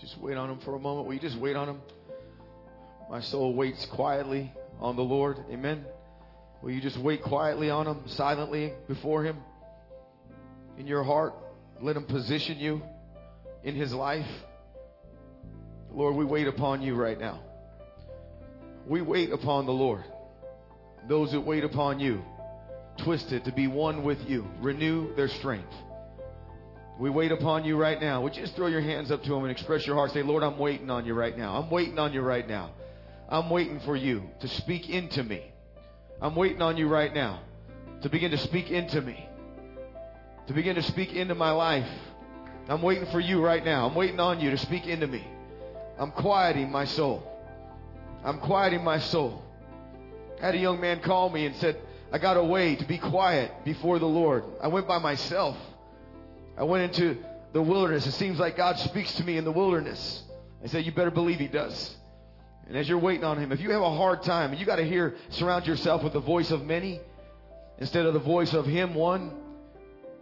Just wait on him for a moment. Will you just wait on him? My soul waits quietly on the Lord. Amen. Will you just wait quietly on him, silently before him? In your heart, let him position you in his life. Lord, we wait upon you right now. We wait upon the Lord. Those that wait upon you, twisted to be one with you, renew their strength. We wait upon you right now. Would you just throw your hands up to him and express your heart? Say, Lord, I'm waiting on you right now. I'm waiting on you right now. I'm waiting for you to speak into me. I'm waiting on you right now to begin to speak into me, to begin to speak into my life. I'm waiting for you right now. I'm waiting on you to speak into me. I'm quieting my soul. I'm quieting my soul. I had a young man call me and said, I got a way to be quiet before the Lord. I went by myself. I went into the wilderness. It seems like God speaks to me in the wilderness. I said, You better believe He does. And as you're waiting on Him, if you have a hard time you got to hear, surround yourself with the voice of many instead of the voice of Him, one,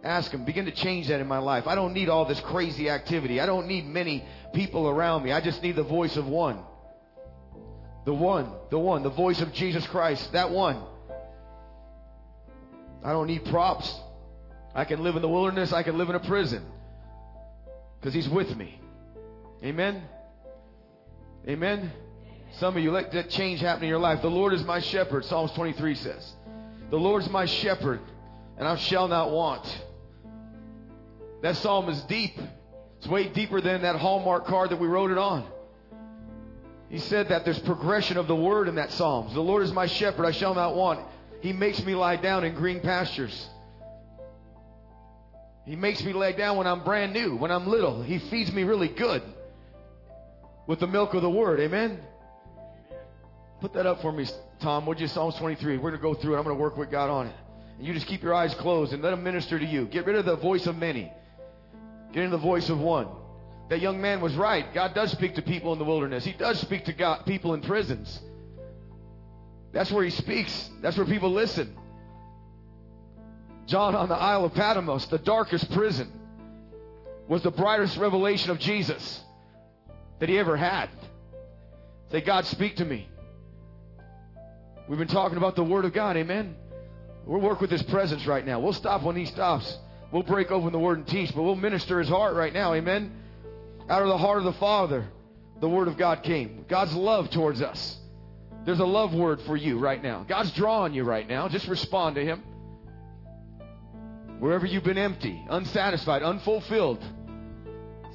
ask Him. Begin to change that in my life. I don't need all this crazy activity. I don't need many people around me. I just need the voice of one. The one, the one, the voice of Jesus Christ, that one. I don't need props. I can live in the wilderness. I can live in a prison because He's with me. Amen. Amen. Some of you let that change happen in your life. The Lord is my shepherd, Psalms 23 says. The Lord is my shepherd, and I shall not want. That psalm is deep. It's way deeper than that Hallmark card that we wrote it on. He said that there's progression of the word in that Psalms. The Lord is my shepherd, I shall not want. He makes me lie down in green pastures. He makes me lay down when I'm brand new, when I'm little. He feeds me really good with the milk of the word. Amen. Put that up for me, Tom. Would you? Psalms 23. We're going to go through it. I'm going to work with God on it. And you just keep your eyes closed and let Him minister to you. Get rid of the voice of many. Get in the voice of one. That young man was right. God does speak to people in the wilderness. He does speak to God, people in prisons. That's where He speaks. That's where people listen. John on the Isle of Patmos, the darkest prison, was the brightest revelation of Jesus that he ever had. Say, God, speak to me. We've been talking about the Word of God, amen? We'll work with His presence right now. We'll stop when He stops. We'll break open the Word and teach, but we'll minister His heart right now, amen? Out of the heart of the Father, the Word of God came. God's love towards us. There's a love word for you right now. God's drawing you right now. Just respond to Him. Wherever you've been empty, unsatisfied, unfulfilled,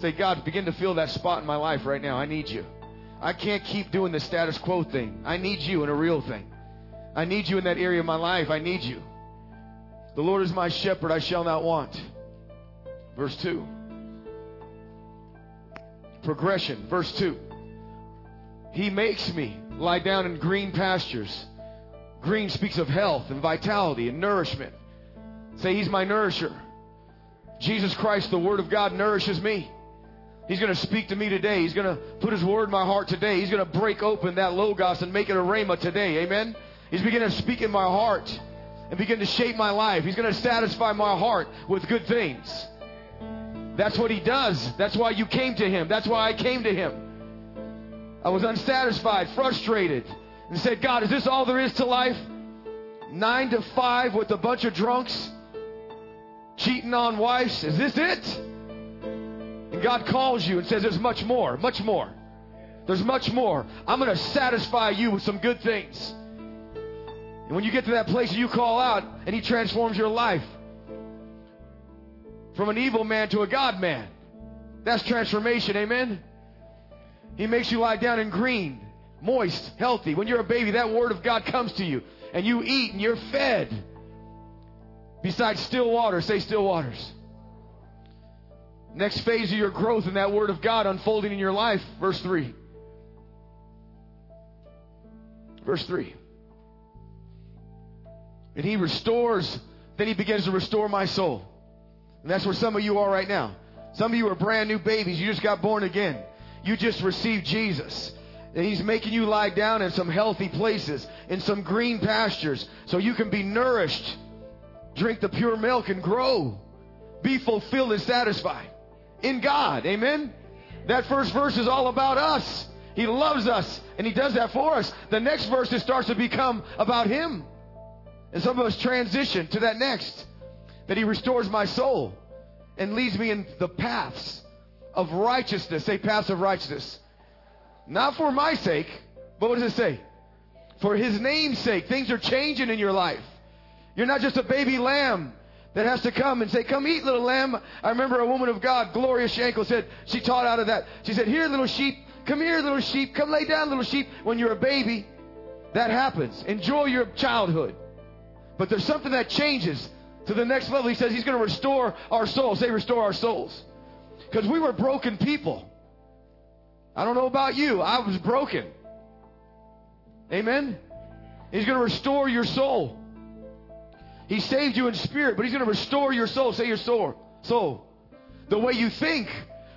say, God, begin to fill that spot in my life right now. I need you. I can't keep doing the status quo thing. I need you in a real thing. I need you in that area of my life. I need you. The Lord is my shepherd, I shall not want. Verse 2. Progression. Verse 2. He makes me lie down in green pastures. Green speaks of health and vitality and nourishment. Say, He's my nourisher. Jesus Christ, the Word of God, nourishes me. He's going to speak to me today. He's going to put His Word in my heart today. He's going to break open that Logos and make it a Rhema today. Amen? He's beginning to speak in my heart and begin to shape my life. He's going to satisfy my heart with good things. That's what He does. That's why you came to Him. That's why I came to Him. I was unsatisfied, frustrated, and said, God, is this all there is to life? Nine to five with a bunch of drunks, cheating on wives. Is this it? And God calls you and says, There's much more, much more. There's much more. I'm going to satisfy you with some good things. And when you get to that place, you call out and He transforms your life from an evil man to a God man. That's transformation, amen? He makes you lie down in green, moist, healthy. When you're a baby, that Word of God comes to you and you eat and you're fed. Besides still water, say still waters. Next phase of your growth in that Word of God unfolding in your life, verse 3. Verse 3. And He restores, then He begins to restore my soul. And that's where some of you are right now. Some of you are brand new babies. You just got born again. You just received Jesus. And He's making you lie down in some healthy places, in some green pastures, so you can be nourished. Drink the pure milk and grow. Be fulfilled and satisfied in God. Amen? That first verse is all about us. He loves us, and He does that for us. The next verse, it starts to become about Him. And some of us transition to that next. That He restores my soul and leads me in the paths of righteousness. Say, paths of righteousness. Not for my sake, but what does it say? For His name's sake. Things are changing in your life. You're not just a baby lamb that has to come and say, Come eat, little lamb. I remember a woman of God, Gloria Shankle, said, she taught out of that. She said, Here, little sheep, come here, little sheep, come lay down, little sheep. When you're a baby, that happens. Enjoy your childhood. But there's something that changes to the next level. He says he's going to restore our souls. Say, restore our souls. Because we were broken people. I don't know about you. I was broken. Amen? He's going to restore your soul. He saved you in spirit, but He's going to restore your soul. Say your soul. Soul. The way you think,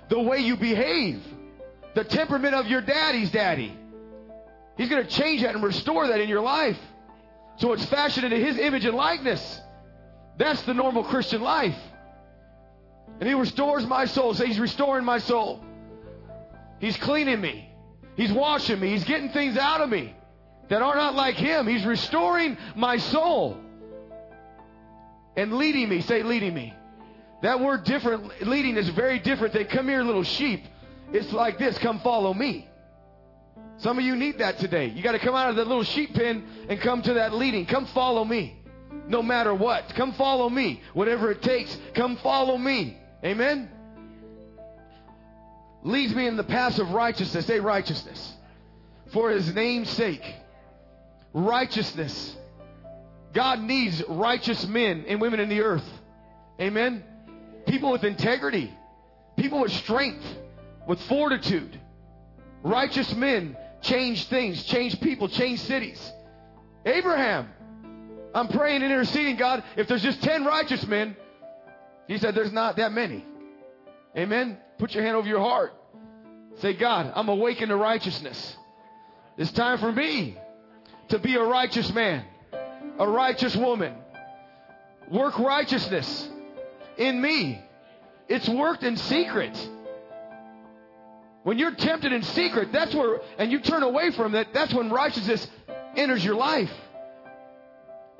the way you behave, the temperament of your daddy's daddy. He's going to change that and restore that in your life. So it's fashioned into His image and likeness. That's the normal Christian life. And He restores my soul. Say, He's restoring my soul. He's cleaning me. He's washing me. He's getting things out of me that are not like Him. He's restoring my soul and leading me. Say, leading me. That word different, leading is very different than come here, little sheep. It's like this come follow me. Some of you need that today. You got to come out of that little sheep pen and come to that leading. Come follow me. No matter what. Come follow me. Whatever it takes, come follow me. Amen? Leads me in the path of righteousness. Say righteousness. For his name's sake. Righteousness God needs righteous men and women in the earth. Amen. People with integrity, people with strength, with fortitude. Righteous men change things, change people, change cities. Abraham, I'm praying and interceding, God, if there's just 10 righteous men, he said there's not that many. Amen. Put your hand over your heart. Say, God, I'm awakened to righteousness. It's time for me to be a righteous man a righteous woman. Work righteousness in me. It's worked in secret. When you're tempted in secret, that's where, and you turn away from it, that's when righteousness enters your life.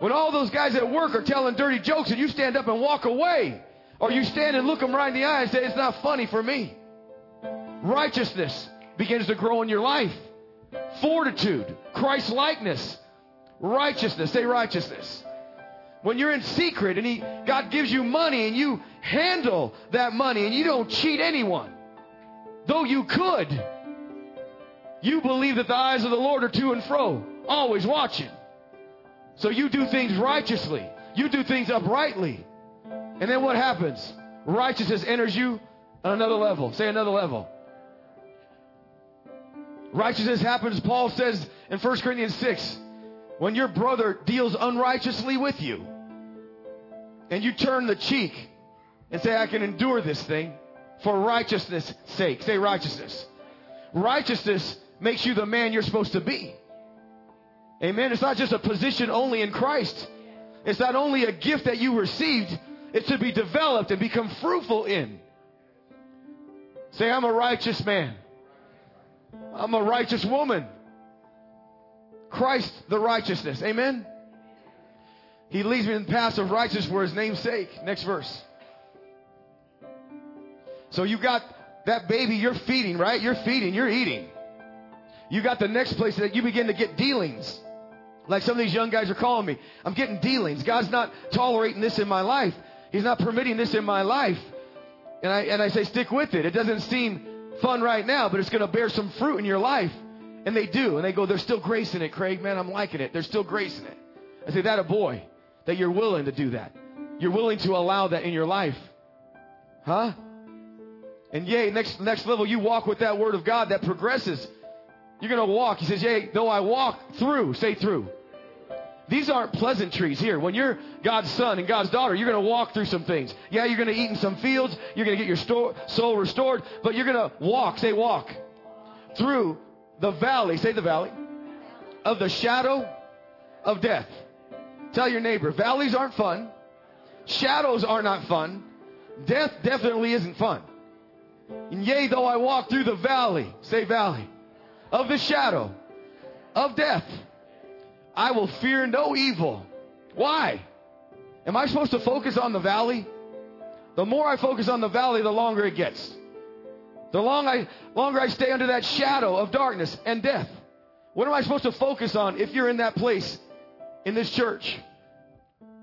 When all those guys at work are telling dirty jokes and you stand up and walk away, or you stand and look them right in the eye and say, It's not funny for me. Righteousness begins to grow in your life. Fortitude, Christ likeness, Righteousness. Say righteousness. When you're in secret and he, God gives you money and you handle that money and you don't cheat anyone, though you could, you believe that the eyes of the Lord are to and fro, always watching. So you do things righteously. You do things uprightly. And then what happens? Righteousness enters you on another level. Say another level. Righteousness happens, Paul says in 1 Corinthians 6. When your brother deals unrighteously with you and you turn the cheek and say, I can endure this thing for righteousness' sake. Say righteousness. Righteousness makes you the man you're supposed to be. Amen. It's not just a position only in Christ. It's not only a gift that you received, it's to be developed and become fruitful in. Say, I'm a righteous man. I'm a righteous woman. Christ the righteousness. Amen? He leads me in the paths of righteousness for his name's sake. Next verse. So you got that baby you're feeding, right? You're feeding, you're eating. You got the next place that you begin to get dealings. Like some of these young guys are calling me. I'm getting dealings. God's not tolerating this in my life. He's not permitting this in my life. And I, and I say, stick with it. It doesn't seem fun right now, but it's going to bear some fruit in your life. And they do. And they go, there's still grace in it, Craig. Man, I'm liking it. There's still grace in it. I say, that a boy, that you're willing to do that. You're willing to allow that in your life. Huh? And yay, next, next level, you walk with that word of God that progresses. You're going to walk. He says, yea, though I walk through, say through. These aren't pleasantries here. When you're God's son and God's daughter, you're going to walk through some things. Yeah, you're going to eat in some fields. You're going to get your soul restored, but you're going to walk, say walk, through the valley, say the valley, of the shadow of death. Tell your neighbor, valleys aren't fun. Shadows are not fun. Death definitely isn't fun. And yea, though I walk through the valley, say valley, of the shadow of death, I will fear no evil. Why? Am I supposed to focus on the valley? The more I focus on the valley, the longer it gets. The long I, longer I stay under that shadow of darkness and death. What am I supposed to focus on if you're in that place in this church?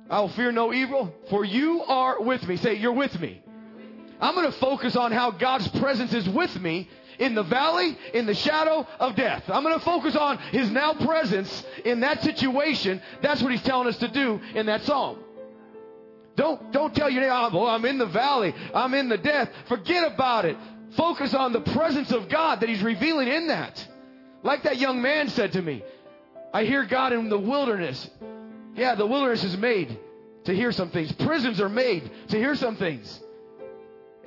I will fear no evil, for you are with me. Say, you're with me. I'm going to focus on how God's presence is with me in the valley, in the shadow of death. I'm going to focus on His now presence in that situation. That's what He's telling us to do in that psalm. Don't, don't tell your neighbor, oh, I'm in the valley. I'm in the death. Forget about it. Focus on the presence of God that He's revealing in that. Like that young man said to me, I hear God in the wilderness. Yeah, the wilderness is made to hear some things. Prisons are made to hear some things.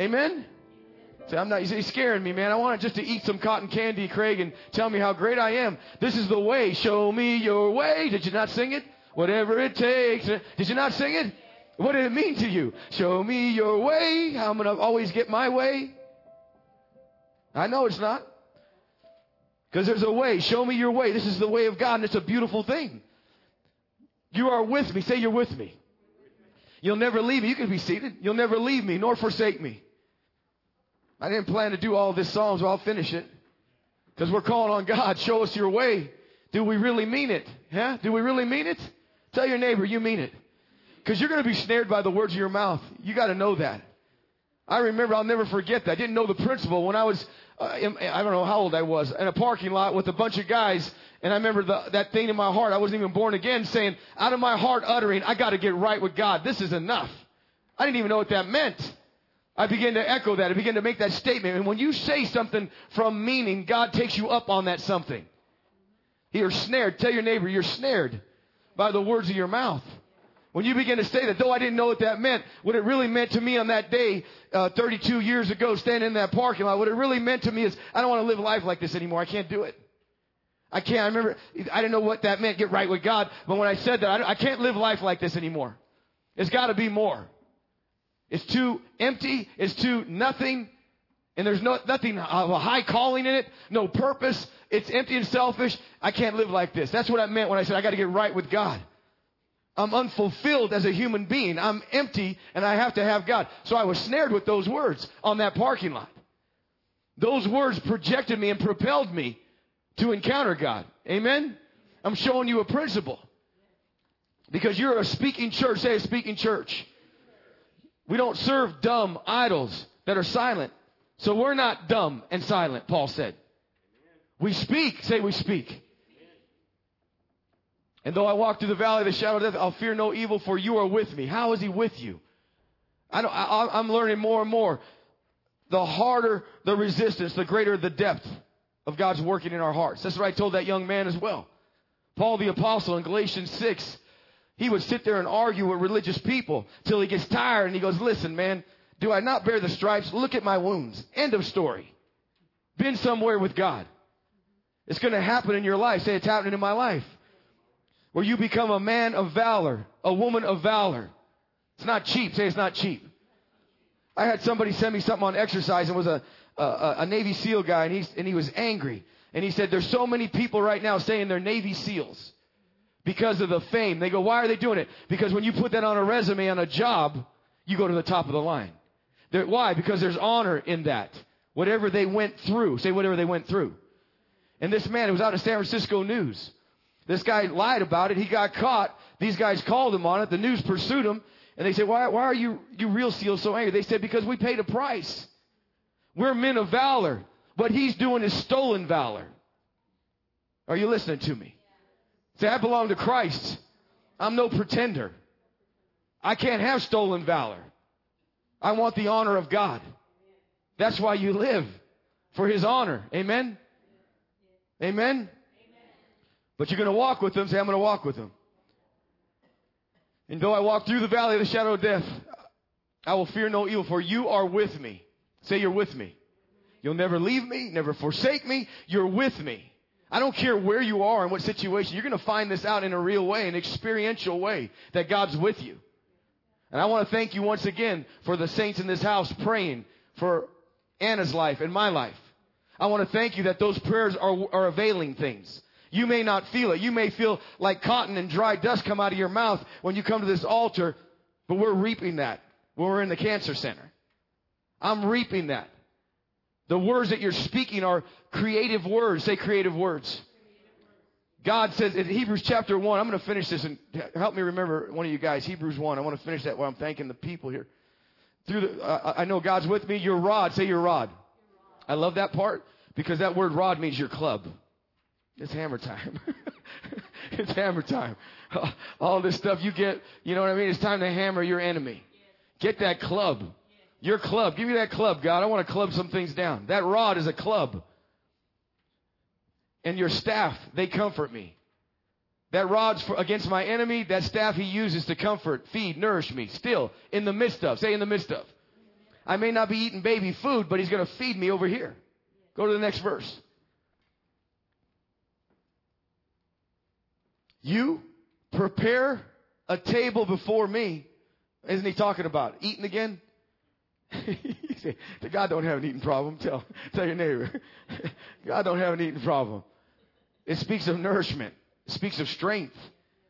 Amen? Say, I'm not, he's scaring me, man. I want just to eat some cotton candy, Craig, and tell me how great I am. This is the way. Show me your way. Did you not sing it? Whatever it takes. Did you not sing it? What did it mean to you? Show me your way. I'm going to always get my way. I know it's not. Because there's a way. Show me your way. This is the way of God, and it's a beautiful thing. You are with me. Say you're with me. You'll never leave me. You can be seated. You'll never leave me nor forsake me. I didn't plan to do all this Psalms, but I'll finish it. Because we're calling on God. Show us your way. Do we really mean it? Huh? Do we really mean it? Tell your neighbor you mean it. Because you're going to be snared by the words of your mouth. You got to know that. I remember, I'll never forget that. I didn't know the principle when I was, uh, in, I don't know how old I was, in a parking lot with a bunch of guys. And I remember the, that thing in my heart. I wasn't even born again saying, out of my heart uttering, I got to get right with God. This is enough. I didn't even know what that meant. I begin to echo that. I begin to make that statement. And when you say something from meaning, God takes you up on that something. You're snared. Tell your neighbor, you're snared by the words of your mouth. When you begin to say that, though I didn't know what that meant, what it really meant to me on that day, uh, 32 years ago, standing in that parking lot, what it really meant to me is, I don't want to live life like this anymore. I can't do it. I can't. I remember, I didn't know what that meant, get right with God. But when I said that, I, I can't live life like this anymore. It's got to be more. It's too empty. It's too nothing. And there's no, nothing of a high calling in it. No purpose. It's empty and selfish. I can't live like this. That's what I meant when I said I got to get right with God. I'm unfulfilled as a human being. I'm empty and I have to have God. So I was snared with those words on that parking lot. Those words projected me and propelled me to encounter God. Amen? I'm showing you a principle. Because you're a speaking church. Say a speaking church. We don't serve dumb idols that are silent. So we're not dumb and silent, Paul said. We speak. Say we speak. And though I walk through the valley of the shadow of death, I'll fear no evil, for you are with me. How is he with you? I don't, I, I'm learning more and more. The harder the resistance, the greater the depth of God's working in our hearts. That's what I told that young man as well. Paul the apostle in Galatians 6, he would sit there and argue with religious people till he gets tired and he goes, listen, man, do I not bear the stripes? Look at my wounds. End of story. Been somewhere with God. It's going to happen in your life. Say it's happening in my life where you become a man of valor, a woman of valor. It's not cheap. Say it's not cheap. I had somebody send me something on exercise and was a, a, a Navy SEAL guy and, he and he was angry. And he said, there's so many people right now saying they're Navy SEALs because of the fame. They go, why are they doing it? Because when you put that on a resume on a job, you go to the top of the line. They're, why? Because there's honor in that. Whatever they went through. Say whatever they went through. And this man, it was out of San Francisco News. This guy lied about it. He got caught. These guys called him on it. The news pursued him. And they said, why, why are you, you real SEALs so angry? They said, because we paid a price. We're men of valor. What he's doing is stolen valor. Are you listening to me? Say, I belong to Christ. I'm no pretender. I can't have stolen valor. I want the honor of God. That's why you live. For his honor. Amen? Amen? But you're going to walk with them. Say, I'm going to walk with them. And though I walk through the valley of the shadow of death, I will fear no evil, for you are with me. Say, you're with me. You'll never leave me, never forsake me. You're with me. I don't care where you are and what situation. You're going to find this out in a real way, an experiential way that God's with you. And I want to thank you once again for the saints in this house praying for Anna's life and my life. I want to thank you that those prayers are, are availing things. You may not feel it. You may feel like cotton and dry dust come out of your mouth when you come to this altar, but we're reaping that when we're in the cancer center. I'm reaping that. The words that you're speaking are creative words. Say creative words. God says in Hebrews chapter 1, I'm going to finish this and help me remember one of you guys, Hebrews 1. I want to finish that while I'm thanking the people here. Through the, uh, I know God's with me. Your rod, say your rod. I love that part because that word rod means your club. It's hammer time. it's hammer time. All this stuff you get, you know what I mean? It's time to hammer your enemy. Get that club. Your club. Give me that club, God. I want to club some things down. That rod is a club. And your staff, they comfort me. That rod's for, against my enemy. That staff he uses to comfort, feed, nourish me. Still, in the midst of. Say in the midst of. I may not be eating baby food, but he's going to feed me over here. Go to the next verse. You prepare a table before me. Isn't he talking about eating again? the God don't have an eating problem. Tell, tell your neighbor. God don't have an eating problem. It speaks of nourishment. It speaks of strength.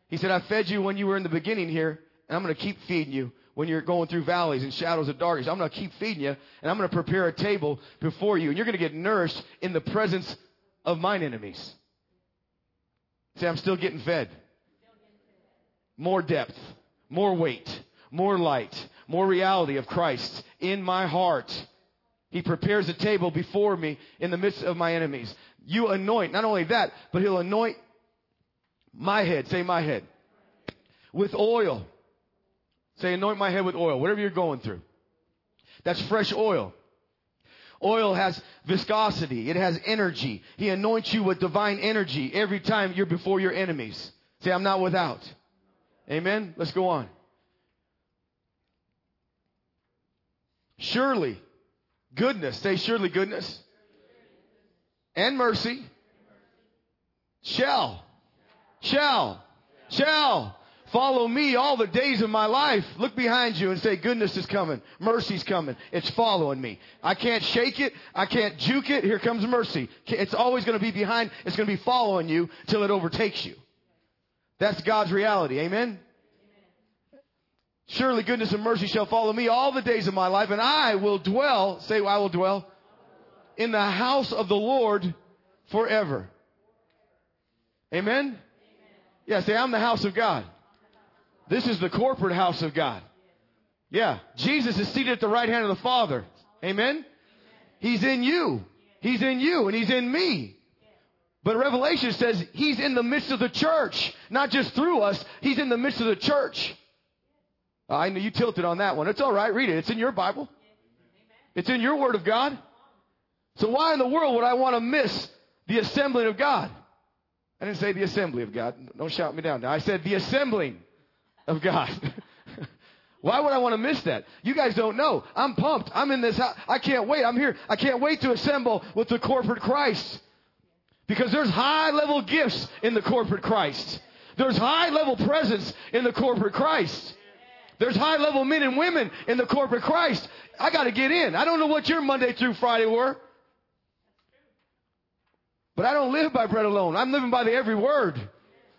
He said, I fed you when you were in the beginning here, and I'm going to keep feeding you when you're going through valleys and shadows of darkness. I'm going to keep feeding you, and I'm going to prepare a table before you, and you're going to get nourished in the presence of mine enemies. Say, I'm still getting fed. More depth, more weight, more light, more reality of Christ in my heart. He prepares a table before me in the midst of my enemies. You anoint, not only that, but he'll anoint my head. Say my head. With oil. Say anoint my head with oil. Whatever you're going through. That's fresh oil. Oil has viscosity. It has energy. He anoints you with divine energy every time you're before your enemies. Say, I'm not without. Amen. Let's go on. Surely, goodness. Say, surely goodness and mercy shall, shall, shall Follow me all the days of my life. Look behind you and say, goodness is coming. Mercy's coming. It's following me. I can't shake it. I can't juke it. Here comes mercy. It's always going to be behind. It's going to be following you till it overtakes you. That's God's reality. Amen? Surely goodness and mercy shall follow me all the days of my life, and I will dwell, say, I will dwell in the house of the Lord forever. Amen? Yeah, say, I'm the house of God. This is the corporate house of God. Yeah. Jesus is seated at the right hand of the Father. Amen? He's in you. He's in you and he's in me. But Revelation says he's in the midst of the church, not just through us. He's in the midst of the church. Uh, I know you tilted on that one. It's all right. Read it. It's in your Bible. It's in your Word of God. So why in the world would I want to miss the assembling of God? I didn't say the assembly of God. Don't shout me down. Now I said the assembling of God. Why would I want to miss that? You guys don't know. I'm pumped. I'm in this house. I can't wait. I'm here. I can't wait to assemble with the corporate Christ. Because there's high level gifts in the corporate Christ. There's high level presence in the corporate Christ. There's high level men and women in the corporate Christ. I got to get in. I don't know what your Monday through Friday were. But I don't live by bread alone. I'm living by the every word.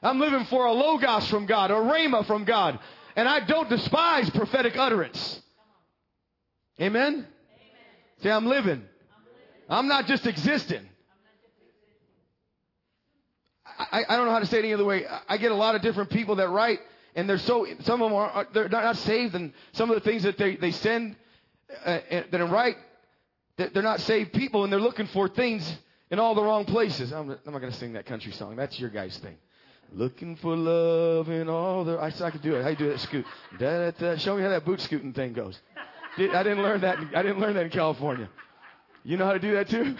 I'm living for a logos from God, a rhema from God. And I don't despise prophetic utterance. Amen? Amen. Say, I'm living. I'm living. I'm not just existing. I, I, don't know how to say it any other way. I get a lot of different people that write, and they're so some of them are they're not saved, and some of the things that they they send uh, that are right, that they're not saved people, and they're looking for things in all the wrong places. I'm, I'm not going to sing that country song. That's your guys' thing. Looking for love in all the. I, I could do it. How you do that scoot? Da, da, da. Show me how that boot scooting thing goes. I didn't learn that. I didn't learn that in California. You know how to do that too?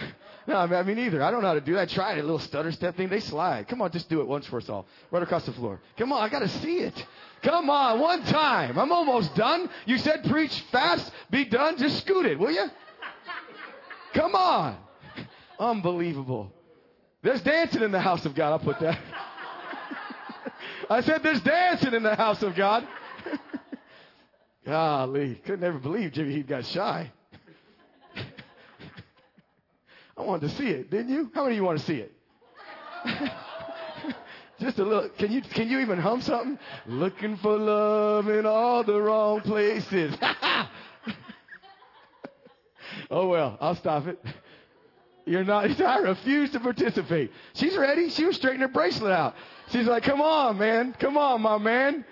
No, I mean neither. I don't know how to do that. I tried it. Little stutter step thing. They slide. Come on, just do it once for us all. Right across the floor. Come on, I got to see it. Come on, one time. I'm almost done. You said preach fast, be done. Just scoot it, will you? Come on. Unbelievable. There's dancing in the house of God. I'll put that. I said there's dancing in the house of God. Golly, couldn't ever believe Jimmy Heath got shy. I wanted to see it, didn't you? How many of you want to see it? Just a little. Can you can you even hum something? Looking for love in all the wrong places. oh well, I'll stop it. You're not. I refuse to participate. She's ready. She was straightening her bracelet out. She's like, "Come on, man. Come on, my man."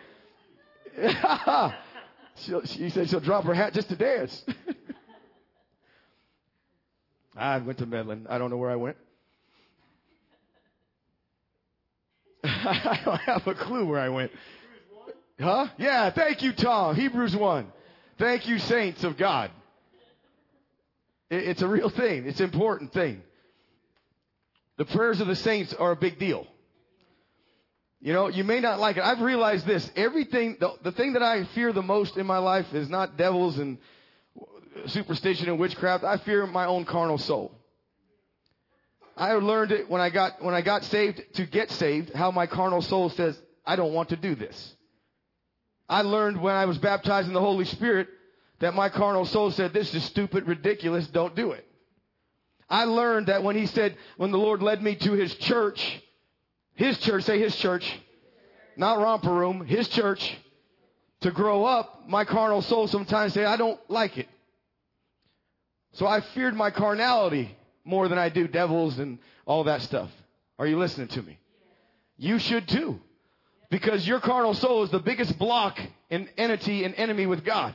she said she'll drop her hat just to dance. I went to Medlin. I don't know where I went. I don't have a clue where I went. Huh? Yeah, thank you, Tom. Hebrews 1. Thank you, saints of God. It's a real thing. It's an important thing. The prayers of the saints are a big deal. You know, you may not like it. I've realized this. Everything, the, the thing that I fear the most in my life is not devils and superstition and witchcraft. I fear my own carnal soul. I learned it when I got when I got saved to get saved, how my carnal soul says, I don't want to do this. I learned when I was baptized in the Holy Spirit that my carnal soul said, This is stupid, ridiculous, don't do it. I learned that when he said, when the Lord led me to his church, his church, say his church, not romper room, his church, to grow up, my carnal soul sometimes say, I don't like it. So I feared my carnality more than I do devils and all that stuff. Are you listening to me? You should too. Because your carnal soul is the biggest block and entity and enemy with God.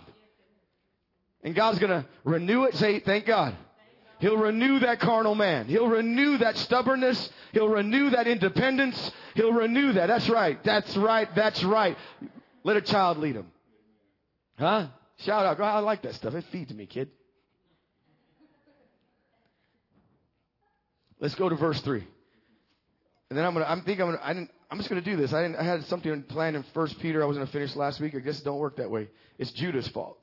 And God's gonna renew it. Say, thank God. He'll renew that carnal man. He'll renew that stubbornness. He'll renew that independence. He'll renew that. That's right. That's right. That's right. Let a child lead him. Huh? Shout out. I like that stuff. It feeds me, kid. Let's go to verse three. And then I'm gonna, I'm thinking I'm gonna, I didn't, I'm just gonna do this. I didn't, I had something planned in First Peter I was gonna finish last week. I guess it don't work that way. It's Judah's fault.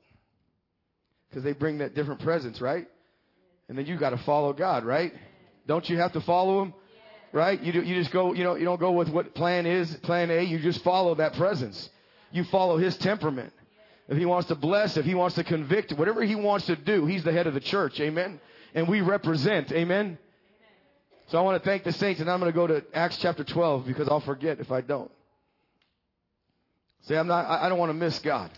Cause they bring that different presence, right? And then you gotta follow God, right? Don't you have to follow Him? Right? You do, you just go, you know, you don't go with what plan is, plan A. You just follow that presence. You follow His temperament. If He wants to bless, if He wants to convict, whatever He wants to do, He's the head of the church. Amen. And we represent. Amen. So I want to thank the saints, and I'm going to go to Acts chapter 12 because I'll forget if I don't. Say, I'm not, I don't want to miss God.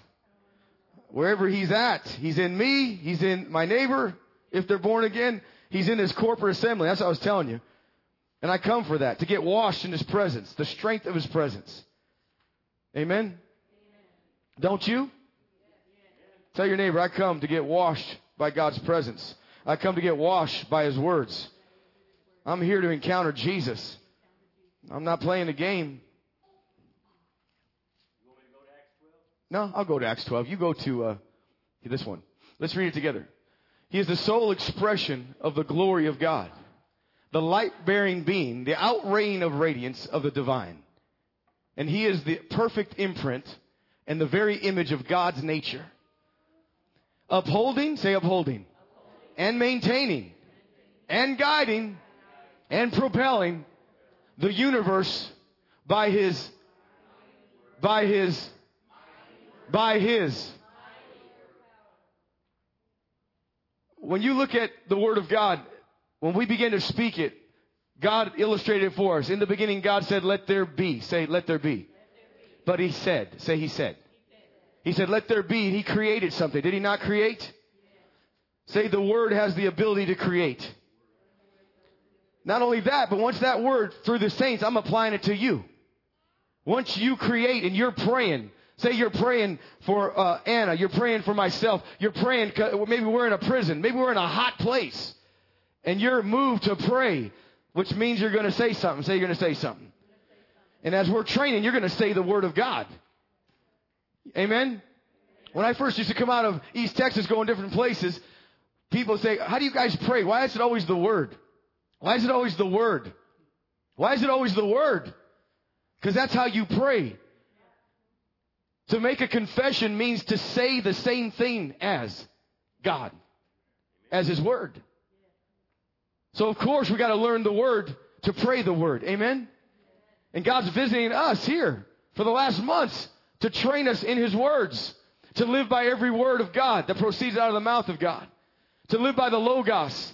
Wherever He's at, He's in me, He's in my neighbor, if they're born again, He's in His corporate assembly. That's what I was telling you. And I come for that, to get washed in His presence, the strength of His presence. Amen? Amen. Don't you? Tell your neighbor, I come to get washed by God's presence. I come to get washed by His words. I'm here to encounter Jesus. I'm not playing a game. No, I'll go to Acts 12. You go to uh, this one. Let's read it together. He is the sole expression of the glory of God, the light bearing being, the outraying of radiance of the divine. And he is the perfect imprint and the very image of God's nature. Upholding, say upholding, and maintaining, and guiding and propelling the universe by his, by his, by his. When you look at the Word of God, when we begin to speak it, God illustrated it for us. In the beginning, God said, let there be. Say, let there be. But he said, say he said. He said, let there be. He created something. Did he not create? Say the word has the ability to create. Not only that, but once that word through the saints, I'm applying it to you. Once you create and you're praying, say you're praying for uh, Anna, you're praying for myself, you're praying, maybe we're in a prison, maybe we're in a hot place, and you're moved to pray, which means you're going to say something. Say you're going to say something. And as we're training, you're going to say the word of God. Amen? When I first used to come out of East Texas, going different places, people say, how do you guys pray? Why is it always the word? Why is it always the word? Why is it always the word? Because that's how you pray. To make a confession means to say the same thing as God, as His Word. So of course we got to learn the Word to pray the word. Amen? And God's visiting us here for the last months to train us in His words, to live by every word of God that proceeds out of the mouth of God, to live by the Logos.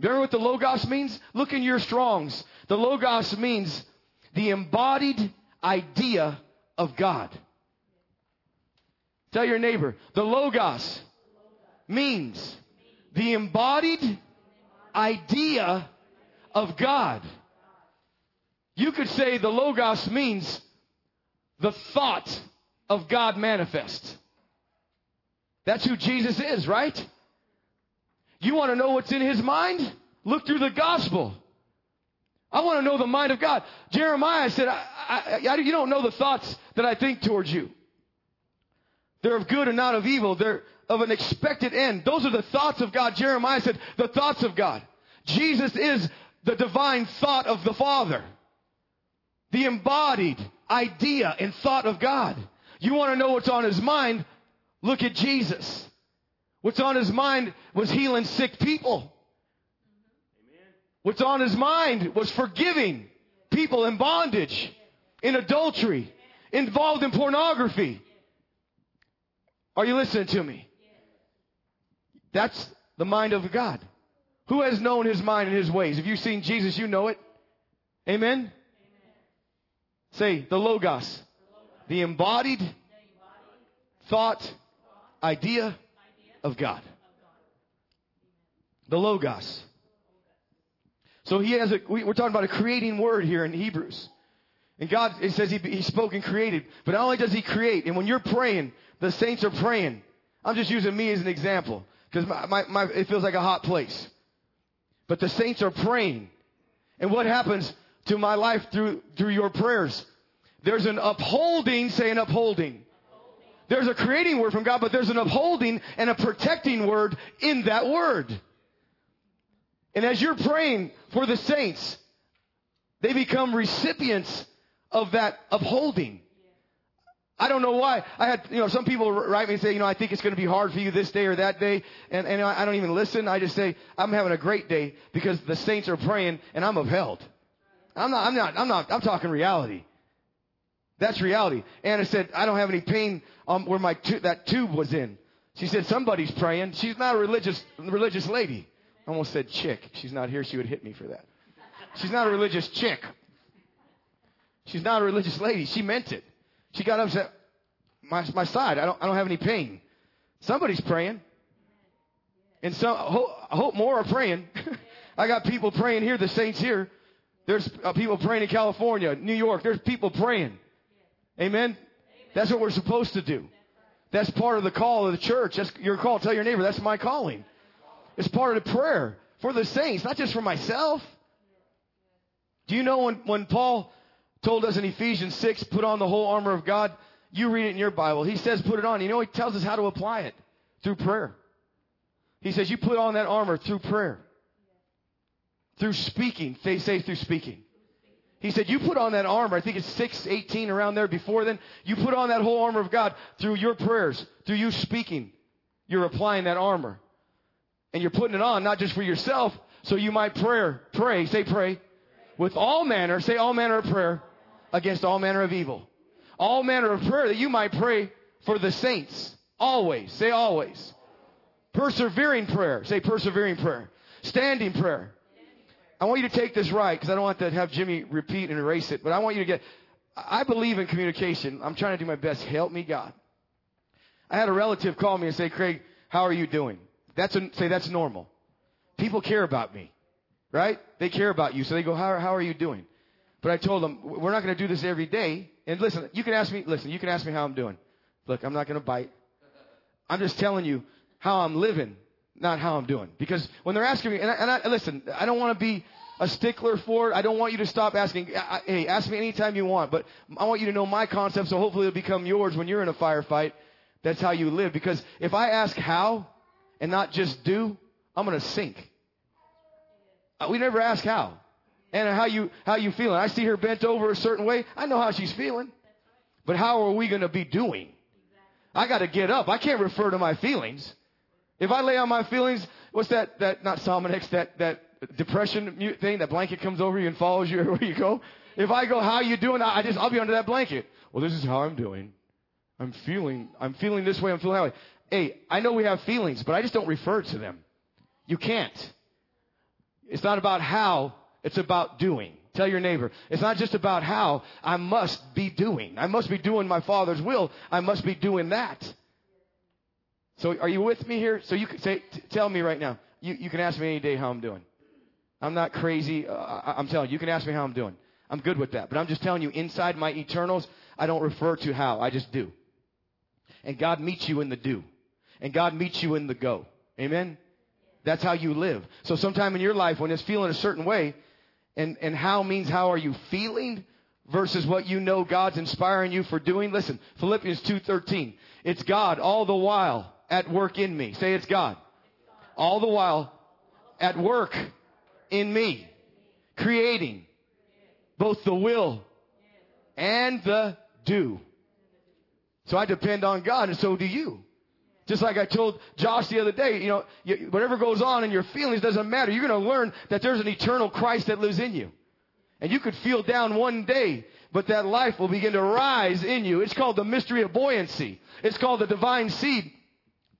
Remember what the Logos means? Look in your Strongs. The Logos means the embodied idea of God. Tell your neighbor, the Logos means the embodied idea of God. You could say the Logos means the thought of God manifest. That's who Jesus is, right? You want to know what's in his mind? Look through the gospel. I want to know the mind of God. Jeremiah said, I, I, I, You don't know the thoughts that I think towards you. They're of good and not of evil. They're of an expected end. Those are the thoughts of God. Jeremiah said, The thoughts of God. Jesus is the divine thought of the Father, the embodied idea and thought of God. You want to know what's on his mind? Look at Jesus. What's on his mind was healing sick people. What's on his mind was forgiving people in bondage, in adultery, involved in pornography. Are you listening to me? That's the mind of God. Who has known his mind and his ways? If you've seen Jesus, you know it. Amen? Say the Logos, the embodied thought, idea of God. The Logos. So he has a, we, are talking about a creating word here in Hebrews. And God, it says he, he spoke and created. But not only does he create, and when you're praying, the saints are praying. I'm just using me as an example. Because my, my, my, it feels like a hot place. But the saints are praying. And what happens to my life through, through your prayers? There's an upholding, say an upholding. There's a creating word from God, but there's an upholding and a protecting word in that word. And as you're praying for the saints, they become recipients of that upholding. I don't know why. I had, you know, some people write me and say, you know, I think it's going to be hard for you this day or that day. And, and I don't even listen. I just say, I'm having a great day because the saints are praying and I'm upheld. I'm not, I'm not, I'm not, I'm talking reality. That's reality. Anna said, I don't have any pain um, where my tu- that tube was in. She said, somebody's praying. She's not a religious, religious lady. I almost said chick. She's not here. She would hit me for that. She's not a religious chick. She's not a religious lady. She meant it. She got up and said, my, my side, I don't, I don't have any pain. Somebody's praying. And some, I hope, I hope more are praying. I got people praying here, the saints here. There's uh, people praying in California, New York. There's people praying. Amen? That's what we're supposed to do. That's part of the call of the church. That's your call. Tell your neighbor, that's my calling. It's part of the prayer for the saints, not just for myself. Do you know when, when Paul told us in Ephesians 6, put on the whole armor of God? You read it in your Bible. He says put it on. You know, he tells us how to apply it through prayer. He says you put on that armor through prayer. Through speaking. They say through speaking. He said, you put on that armor. I think it's 618 around there before then. You put on that whole armor of God through your prayers, through you speaking. You're applying that armor. And you're putting it on not just for yourself, so you might pray, pray, say pray, with all manner, say all manner of prayer against all manner of evil. All manner of prayer that you might pray for the saints. Always. Say always. Persevering prayer. Say persevering prayer. Standing prayer. I want you to take this right because I don't want to have Jimmy repeat and erase it, but I want you to get. I believe in communication. I'm trying to do my best. Help me, God. I had a relative call me and say, Craig, how are you doing? That's a, say that's normal. People care about me, right? They care about you, so they go, how, how are you doing? But I told them we're not going to do this every day. And listen, you can ask me. Listen, you can ask me how I'm doing. Look, I'm not going to bite. I'm just telling you how I'm living not how I'm doing. Because when they're asking me, and I, and I listen, I don't want to be a stickler for it. I don't want you to stop asking. I, hey, ask me anytime you want, but I want you to know my concept, so hopefully it'll become yours when you're in a firefight. That's how you live. Because if I ask how and not just do, I'm going to sink. Uh, we never ask how. And how you how you feeling? I see her bent over a certain way. I know how she's feeling. But how are we going to be doing? I got to get up. I can't refer to my feelings. If I lay on my feelings, what's that, that, not Psalm X, that, that depression thing, that blanket comes over you and follows you everywhere you go. If I go, how you doing? I just, I'll be under that blanket. Well, this is how I'm doing. I'm feeling, I'm feeling this way, I'm feeling that way. Hey, I know we have feelings, but I just don't refer to them. You can't. It's not about how, it's about doing. Tell your neighbor, it's not just about how, I must be doing. I must be doing my Father's will. I must be doing that. So are you with me here? So you can say, t- tell me right now. You, you can ask me any day how I'm doing. I'm not crazy. Uh, I, I'm telling you, you can ask me how I'm doing. I'm good with that. But I'm just telling you, inside my eternals, I don't refer to how. I just do. And God meets you in the do. And God meets you in the go. Amen? That's how you live. So sometime in your life when it's feeling a certain way, and, and how means how are you feeling versus what you know God's inspiring you for doing. Listen, Philippians 2.13. It's God all the while at work in me. Say it's God. All the while at work in me. Creating both the will and the do. So I depend on God and so do you. Just like I told Josh the other day, you know, whatever goes on in your feelings doesn't matter. You're going to learn that there's an eternal Christ that lives in you. And you could feel down one day, but that life will begin to rise in you. It's called the mystery of buoyancy. It's called the divine seed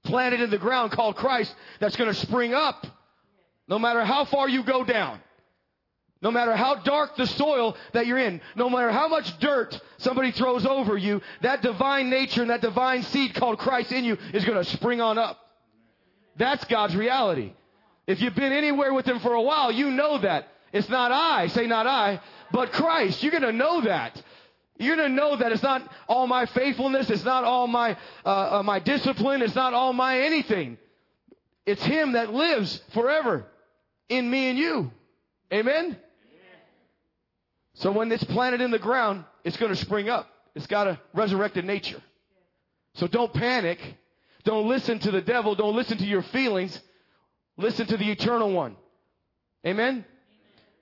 planted in the ground called Christ that's going to spring up no matter how far you go down. No matter how dark the soil that you're in, no matter how much dirt somebody throws over you, that divine nature and that divine seed called Christ in you is going to spring on up. That's God's reality. If you've been anywhere with Him for a while, you know that. It's not I, say not I, but Christ. You're going to know that. You're to know that it's not all my faithfulness, it's not all my, uh, uh, my discipline, it's not all my anything. It's Him that lives forever in me and you. Amen? So when it's planted in the ground, it's going to spring up. It's got a resurrected nature. So don't panic. Don't listen to the devil. Don't listen to your feelings. Listen to the eternal one. Amen?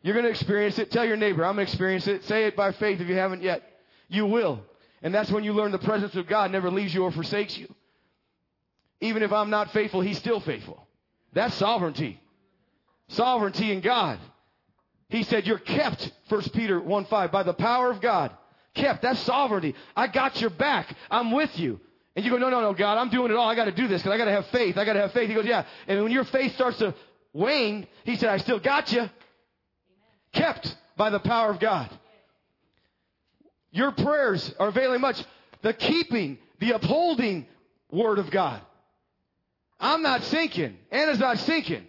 You're going to experience it. Tell your neighbor, I'm going to experience it. Say it by faith if you haven't yet. You will. And that's when you learn the presence of God never leaves you or forsakes you. Even if I'm not faithful, He's still faithful. That's sovereignty. Sovereignty in God. He said, You're kept, 1 Peter 1 5, by the power of God. Kept. That's sovereignty. I got your back. I'm with you. And you go, No, no, no, God, I'm doing it all. I got to do this because I got to have faith. I got to have faith. He goes, Yeah. And when your faith starts to wane, He said, I still got you. Kept by the power of God. Your prayers are availing much. The keeping, the upholding word of God. I'm not sinking. Anna's not sinking.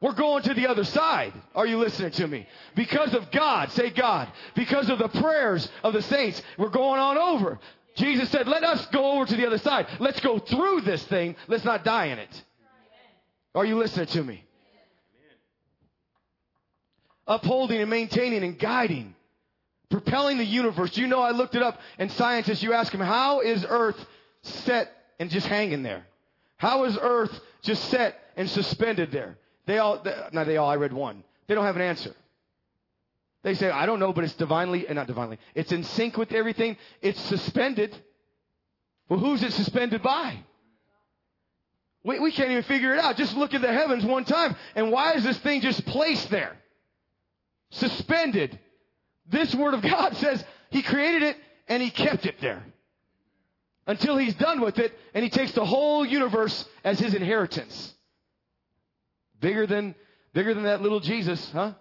We're going to the other side. Are you listening to me? Because of God, say God. Because of the prayers of the saints, we're going on over. Jesus said, let us go over to the other side. Let's go through this thing. Let's not die in it. Are you listening to me? Upholding and maintaining and guiding. Propelling the universe. You know I looked it up and scientists, you ask them, how is Earth set and just hanging there? How is Earth just set and suspended there? They all, they, not they all, I read one. They don't have an answer. They say, I don't know, but it's divinely, and not divinely, it's in sync with everything. It's suspended. Well, who's it suspended by? We, we can't even figure it out. Just look at the heavens one time. And why is this thing just placed there? Suspended. This Word of God says He created it and He kept it there. Until He's done with it and He takes the whole universe as His inheritance. Bigger than, bigger than that little Jesus, huh?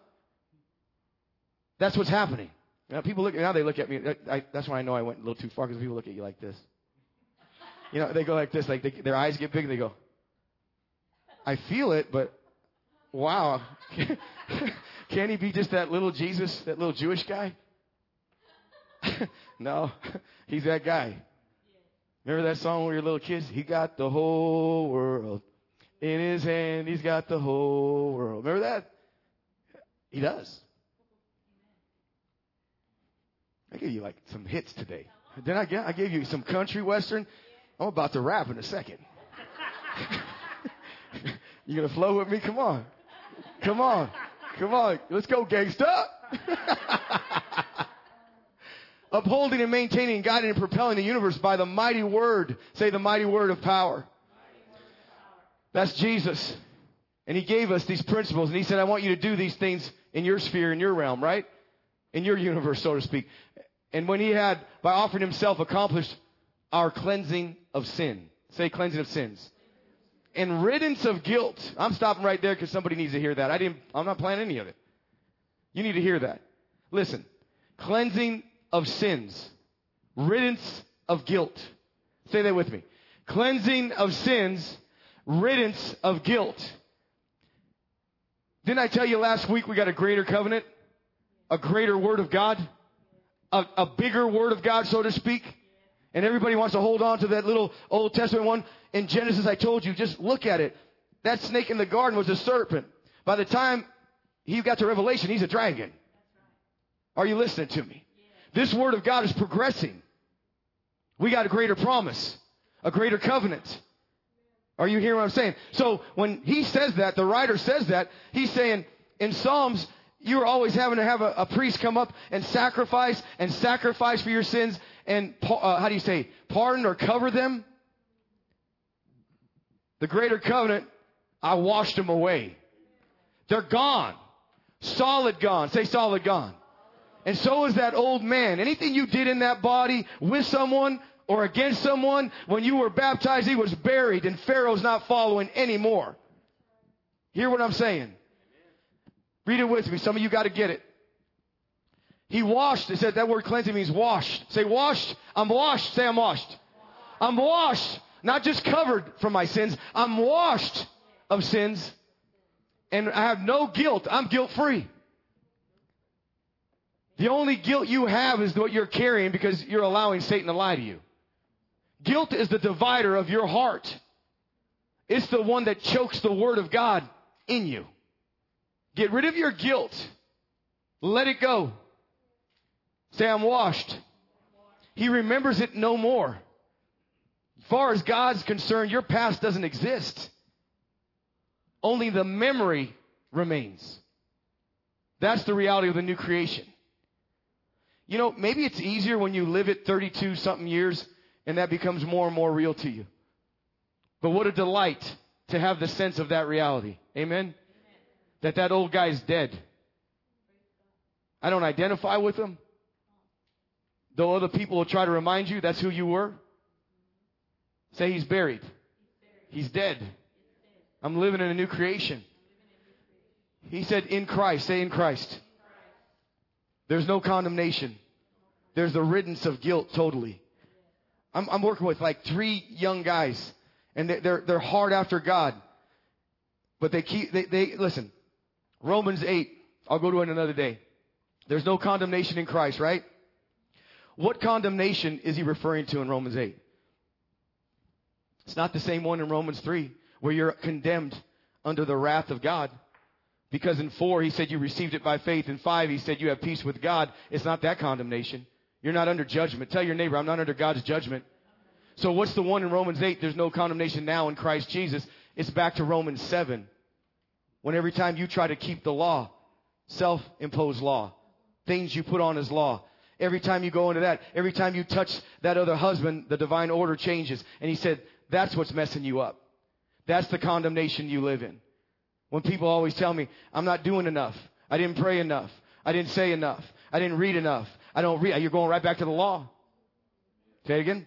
That's what's happening. Now, people look, now they look at me. I, that's when I know I went a little too far because people look at you like this. You know, they go like this, like they, their eyes get big and they go, I feel it, but wow. Can he be just that little Jesus, that little Jewish guy? no, he's that guy. Remember that song we were little kids? He got the whole world in his hand. He's got the whole world. Remember that? He does. I gave you like some hits today. Then I, I gave you some country western. I'm about to rap in a second. you gonna flow with me? Come on. Come on. Come on. Let's go, gangsta. Upholding and maintaining, guiding and propelling the universe by the mighty word. Say the mighty word of power. That's Jesus. And he gave us these principles and he said, I want you to do these things in your sphere, in your realm, right? In your universe, so to speak. And when he had, by offering himself, accomplished our cleansing of sin. Say cleansing of sins. And riddance of guilt. I'm stopping right there because somebody needs to hear that. I didn't, I'm not planning any of it. You need to hear that. Listen. Cleansing of sins. Riddance of guilt. Say that with me. Cleansing of sins. Riddance of guilt. Didn't I tell you last week we got a greater covenant? A greater word of God? A, a bigger word of God, so to speak? And everybody wants to hold on to that little Old Testament one. In Genesis, I told you, just look at it. That snake in the garden was a serpent. By the time he got to Revelation, he's a dragon. Are you listening to me? This word of God is progressing. We got a greater promise, a greater covenant. Are you hearing what I'm saying? So when he says that, the writer says that, he's saying in Psalms, you are always having to have a, a priest come up and sacrifice and sacrifice for your sins and, uh, how do you say, pardon or cover them. The greater covenant, I washed them away. They're gone. Solid gone. Say solid gone. And so is that old man. Anything you did in that body with someone, or against someone, when you were baptized, he was buried and Pharaoh's not following anymore. Hear what I'm saying? Read it with me. Some of you got to get it. He washed. It said that word cleansing means washed. Say washed. I'm washed. Say I'm washed. I'm washed. Not just covered from my sins. I'm washed of sins. And I have no guilt. I'm guilt free. The only guilt you have is what you're carrying because you're allowing Satan to lie to you. Guilt is the divider of your heart. It's the one that chokes the word of God in you. Get rid of your guilt. Let it go. Say, I'm washed. He remembers it no more. Far as God's concerned, your past doesn't exist. Only the memory remains. That's the reality of the new creation. You know, maybe it's easier when you live it 32 something years and that becomes more and more real to you. But what a delight to have the sense of that reality. Amen? Amen. That that old guy's dead. I don't identify with him. Though other people will try to remind you that's who you were. Say he's buried. He's dead. I'm living in a new creation. He said, in Christ. Say in Christ. There's no condemnation. There's the riddance of guilt totally. I'm, I'm working with like three young guys, and they're, they're, hard after God. But they keep, they, they, listen, Romans 8, I'll go to it another day. There's no condemnation in Christ, right? What condemnation is he referring to in Romans 8? It's not the same one in Romans 3, where you're condemned under the wrath of God. Because in 4, he said you received it by faith. In 5, he said you have peace with God. It's not that condemnation. You're not under judgment. Tell your neighbor, I'm not under God's judgment. So what's the one in Romans 8? There's no condemnation now in Christ Jesus. It's back to Romans 7. When every time you try to keep the law, self-imposed law, things you put on as law, every time you go into that, every time you touch that other husband, the divine order changes. And he said, that's what's messing you up. That's the condemnation you live in. When people always tell me, I'm not doing enough. I didn't pray enough. I didn't say enough. I didn't read enough. I don't read. You're going right back to the law. Say it again.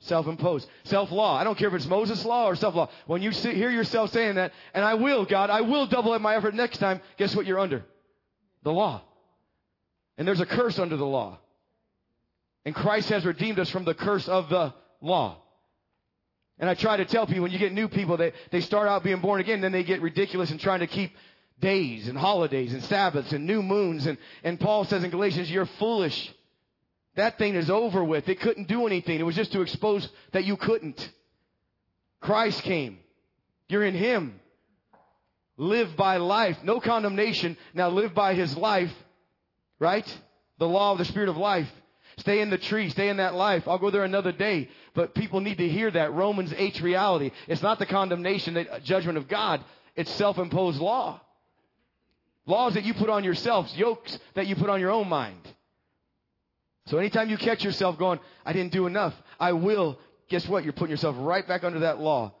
Self-imposed. Self-law. I don't care if it's Moses' law or self-law. When you hear yourself saying that, and I will, God, I will double up my effort next time, guess what you're under? The law. And there's a curse under the law. And Christ has redeemed us from the curse of the law. And I try to tell people when you get new people, they, they start out being born again, then they get ridiculous and trying to keep days and holidays and Sabbaths and new moons. And, and Paul says in Galatians, you're foolish. That thing is over with. It couldn't do anything. It was just to expose that you couldn't. Christ came. You're in Him. Live by life. No condemnation. Now live by His life. Right? The law of the Spirit of life. Stay in the tree. Stay in that life. I'll go there another day. But people need to hear that. Romans 8 reality. It's not the condemnation, the judgment of God. It's self-imposed law. Laws that you put on yourselves, yokes that you put on your own mind. So anytime you catch yourself going, I didn't do enough, I will, guess what? You're putting yourself right back under that law,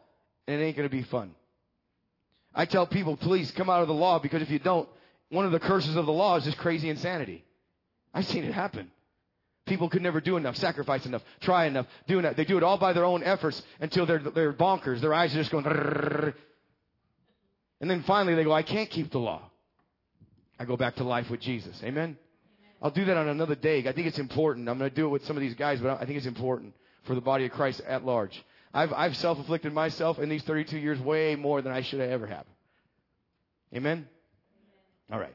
and it ain't going to be fun. I tell people, please come out of the law because if you don't, one of the curses of the law is just crazy insanity. I've seen it happen. People could never do enough, sacrifice enough, try enough, do enough. They do it all by their own efforts until they're, they're bonkers. Their eyes are just going, and then finally they go, I can't keep the law. I go back to life with Jesus. Amen? I'll do that on another day. I think it's important. I'm going to do it with some of these guys, but I think it's important for the body of Christ at large. I've, I've self-afflicted myself in these 32 years way more than I should have ever have. Amen? All right.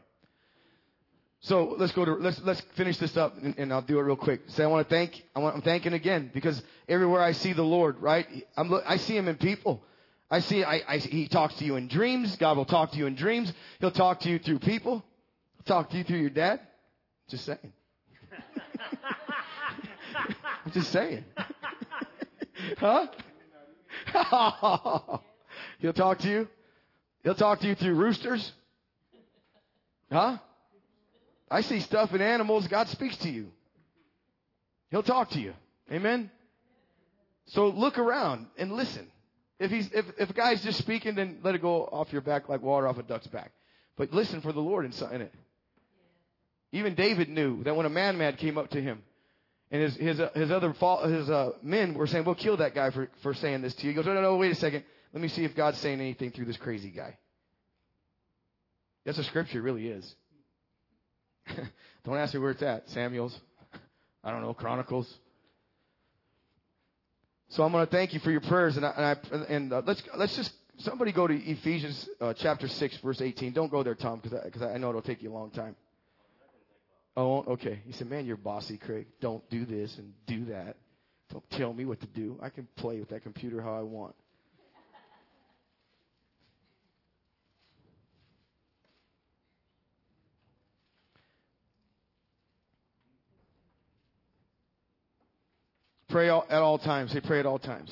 So let's go to let's let's finish this up and, and I'll do it real quick. Say I want to thank I want I'm thanking again because everywhere I see the Lord, right? I'm I see Him in people. I see I, I He talks to you in dreams. God will talk to you in dreams. He'll talk to you through people. He'll talk to you through your dad. Just saying. I'm just saying. huh? He'll talk to you. He'll talk to you through roosters. Huh? I see stuff in animals. God speaks to you. He'll talk to you. Amen. So look around and listen. If he's if if a guy's just speaking, then let it go off your back like water off a duck's back. But listen for the Lord in it. Even David knew that when a man man came up to him, and his his uh, his other his uh, men were saying, "We'll kill that guy for for saying this to you." He goes, "No, no, no, wait a second. Let me see if God's saying anything through this crazy guy." That's a scripture, really is. don't ask me where it's at. Samuel's, I don't know, Chronicles. So I'm going to thank you for your prayers, and I, and, I, and uh, let's let's just somebody go to Ephesians uh, chapter six, verse 18. Don't go there, Tom, because because I, I know it'll take you a long time. Oh, okay. He said, Man, you're bossy, Craig. Don't do this and do that. Don't tell me what to do. I can play with that computer how I want. Pray all, at all times. Say, pray at all times.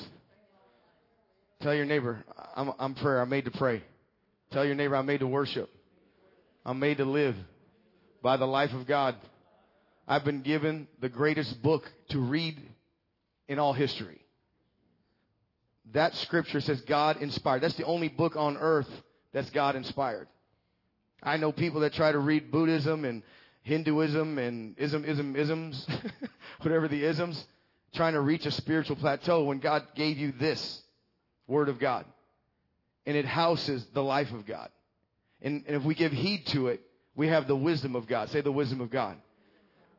Tell your neighbor, I'm, I'm prayer. I'm made to pray. Tell your neighbor, I'm made to worship. I'm made to live by the life of God. I've been given the greatest book to read in all history. That scripture says God inspired. That's the only book on earth that's God inspired. I know people that try to read Buddhism and Hinduism and ism, ism, isms, whatever the isms, trying to reach a spiritual plateau when God gave you this Word of God. And it houses the life of God. And, and if we give heed to it, we have the wisdom of God. Say the wisdom of God.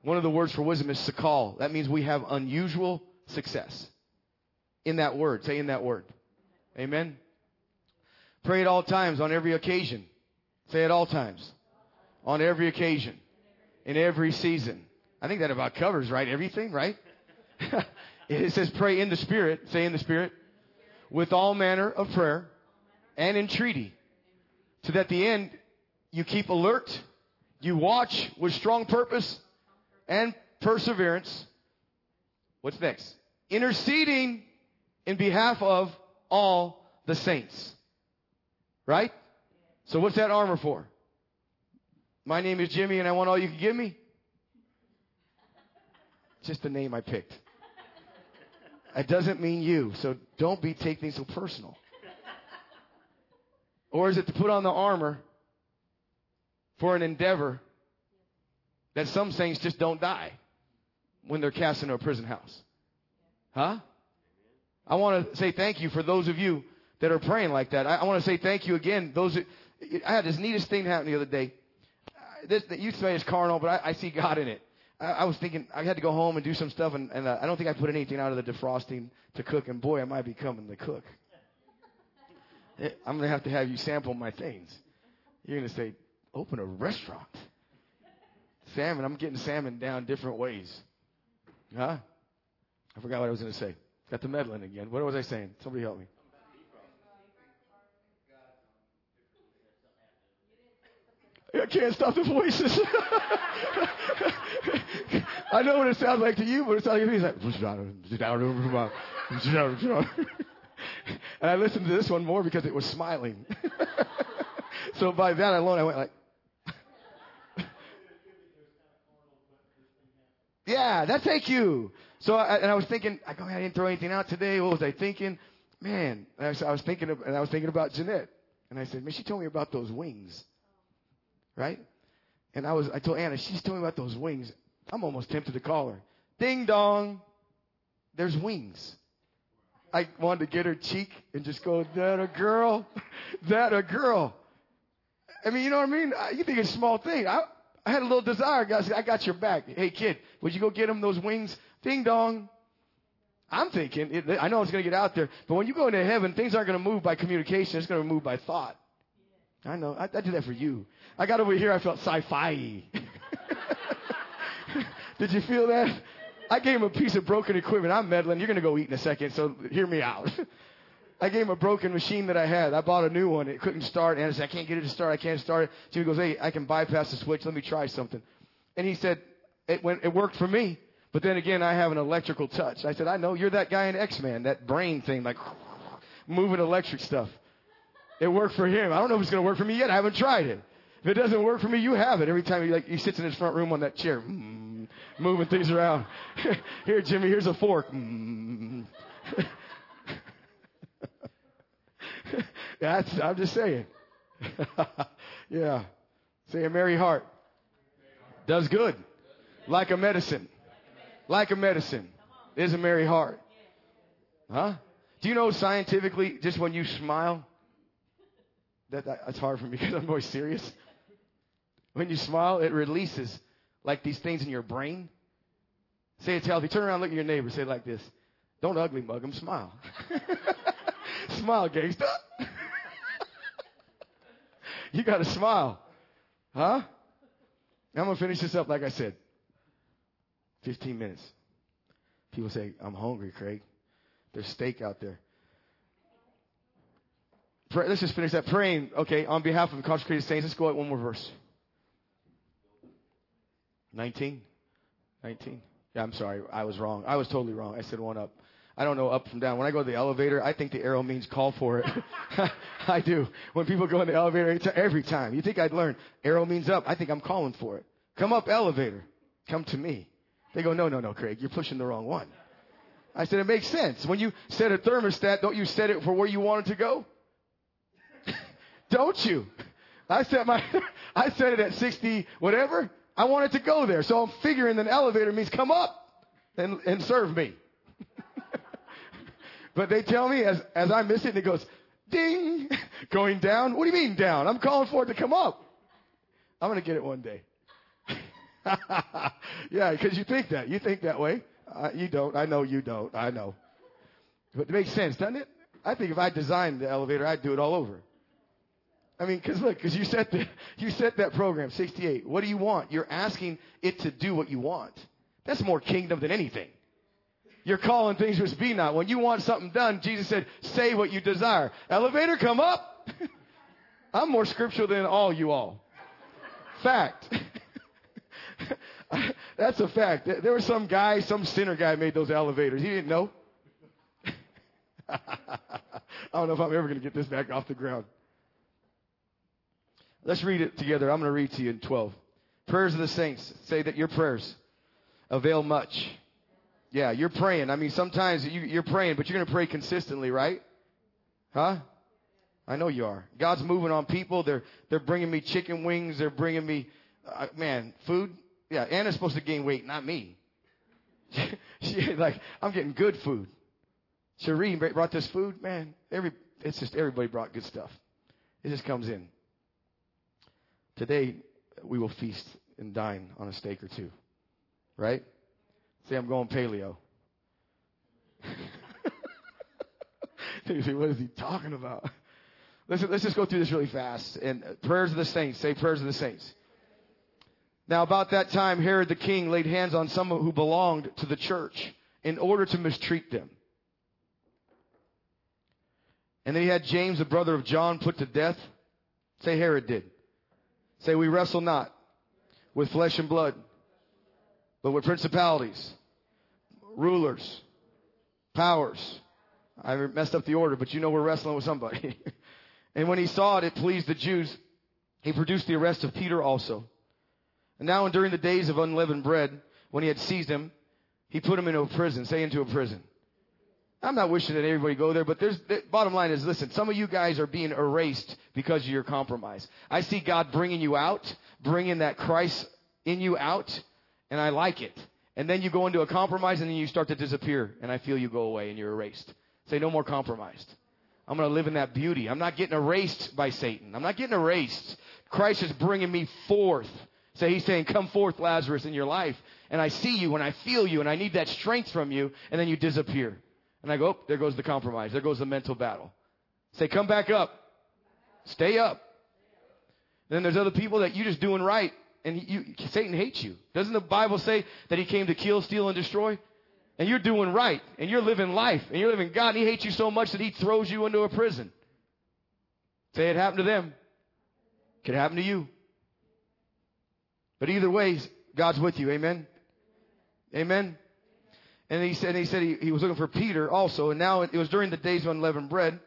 One of the words for wisdom is sakal. That means we have unusual success. In that word. Say in that word. Amen. Pray at all times, on every occasion. Say at all times. On every occasion. In every season. I think that about covers, right? Everything, right? it says pray in the Spirit. Say in the Spirit. With all manner of prayer and entreaty. So that the end you keep alert, you watch with strong purpose and perseverance. What's next? Interceding in behalf of all the saints. Right? So what's that armor for? My name is Jimmy and I want all you can give me? Just the name I picked. It doesn't mean you, so don't be taking things so personal. Or is it to put on the armor for an endeavor that some saints just don't die when they're cast into a prison house. Huh? I want to say thank you for those of you that are praying like that. I, I want to say thank you again. Those, I had this neatest thing happen the other day. This, you say it's carnal, but I, I see God in it. I, I, was thinking I had to go home and do some stuff, and, and uh, I don't think I put anything out of the defrosting to cook. And boy, am I might be coming to cook. I'm gonna have to have you sample my things. You're gonna say, open a restaurant. Salmon, I'm getting salmon down different ways. Huh? I forgot what I was going to say. Got the meddling again. What was I saying? Somebody help me. I can't stop the voices. I know what it sounds like to you, but it sounds like to me. Like, and I listened to this one more because it was smiling. so by that alone, I went like, Yeah, that's thank you. So, I, and I was thinking, I go, I didn't throw anything out today. What was I thinking? Man, I was, I was thinking, of, and I was thinking about Jeanette. And I said, man, she told me about those wings. Right? And I was, I told Anna, she's telling me about those wings. I'm almost tempted to call her. Ding dong. There's wings. I wanted to get her cheek and just go, that a girl? that a girl? I mean, you know what I mean? You think it's a small thing. I, I had a little desire. Guys, I got your back. Hey, kid, would you go get him those wings? Ding dong. I'm thinking, it, I know it's going to get out there, but when you go into heaven, things aren't going to move by communication. It's going to move by thought. I know. I, I did that for you. I got over here. I felt sci-fi. did you feel that? I gave him a piece of broken equipment. I'm meddling. You're going to go eat in a second, so hear me out. I gave him a broken machine that I had. I bought a new one. It couldn't start. And I said, I can't get it to start. I can't start it. Jimmy goes, hey, I can bypass the switch. Let me try something. And he said, it, went, it worked for me. But then again, I have an electrical touch. I said, I know. You're that guy in X-Men, that brain thing, like moving electric stuff. It worked for him. I don't know if it's going to work for me yet. I haven't tried it. If it doesn't work for me, you have it. Every time he, like, he sits in his front room on that chair, mm, moving things around. Here, Jimmy, here's a fork. Mm. That's, I'm just saying. yeah. Say a merry heart. Does good. Like a medicine. Like a medicine. Is a merry heart. Huh? Do you know scientifically, just when you smile, that, that that's hard for me because I'm always serious. When you smile, it releases like these things in your brain. Say it's healthy. Turn around, look at your neighbor. Say it like this. Don't ugly mug him. Smile. smile, gangsta. you got to smile. Huh? I'm going to finish this up like I said. 15 minutes. People say, I'm hungry, Craig. There's steak out there. Pray, let's just finish that. Praying, okay, on behalf of the consecrated saints, let's go at one more verse. 19? 19? Yeah, I'm sorry. I was wrong. I was totally wrong. I said one up. I don't know up from down. When I go to the elevator, I think the arrow means call for it. I do. When people go in the elevator, every time. You think I'd learn arrow means up. I think I'm calling for it. Come up, elevator. Come to me. They go, no, no, no, Craig. You're pushing the wrong one. I said, it makes sense. When you set a thermostat, don't you set it for where you want it to go? Don't you? I set my, I set it at 60, whatever. I want it to go there. So I'm figuring an elevator means come up and, and serve me. but they tell me as, as I miss it, and it goes, ding, going down. What do you mean down? I'm calling for it to come up. I'm going to get it one day. yeah, because you think that. You think that way. Uh, you don't. I know you don't. I know. But it makes sense, doesn't it? I think if I designed the elevator, I'd do it all over. I mean, because look, because you set the you set that program 68. What do you want? You're asking it to do what you want. That's more kingdom than anything. You're calling things which be not. When you want something done, Jesus said, "Say what you desire." Elevator, come up. I'm more scriptural than all you all. Fact. That's a fact. There was some guy, some sinner guy made those elevators. He didn't know. I don't know if I'm ever going to get this back off the ground. Let's read it together. I'm going to read to you in 12. Prayers of the saints say that your prayers avail much. Yeah, you're praying. I mean, sometimes you, are praying, but you're going to pray consistently, right? Huh? I know you are. God's moving on people. They're they're bringing me chicken wings. They're bringing me, uh, man, food. Yeah, Anna's supposed to gain weight, not me. she like I'm getting good food. Shireen brought this food, man. Every it's just everybody brought good stuff. It just comes in. Today, we will feast and dine on a steak or two. Right? Say, I'm going paleo. what is he talking about? Listen, let's just go through this really fast. And uh, prayers of the saints. Say prayers of the saints. Now, about that time, Herod the king laid hands on some who belonged to the church in order to mistreat them. And then he had James, the brother of John, put to death. Say Herod did. Say, we wrestle not with flesh and blood, but with principalities, rulers, powers. I messed up the order, but you know we're wrestling with somebody. and when he saw it, it pleased the Jews. He produced the arrest of Peter also. And now, and during the days of unleavened bread, when he had seized him, he put him into a prison. Say into a prison. I'm not wishing that everybody go there, but there's the bottom line is listen, some of you guys are being erased because of your compromise. I see God bringing you out, bringing that Christ in you out, and I like it. And then you go into a compromise and then you start to disappear and I feel you go away and you're erased. Say no more compromised. I'm going to live in that beauty. I'm not getting erased by Satan. I'm not getting erased. Christ is bringing me forth. So he's saying, come forth, Lazarus, in your life. And I see you and I feel you and I need that strength from you. And then you disappear. And I go, oh, there goes the compromise. There goes the mental battle. Say, come back up. Stay up. Then there's other people that you're just doing right. And you, Satan hates you. Doesn't the Bible say that he came to kill, steal, and destroy? And you're doing right. And you're living life. And you're living God. And he hates you so much that he throws you into a prison. Say it happened to them. Could happen to you. But either way, God's with you. Amen. Amen. And he said, he said he, he was looking for Peter also. And now it was during the days of unleavened bread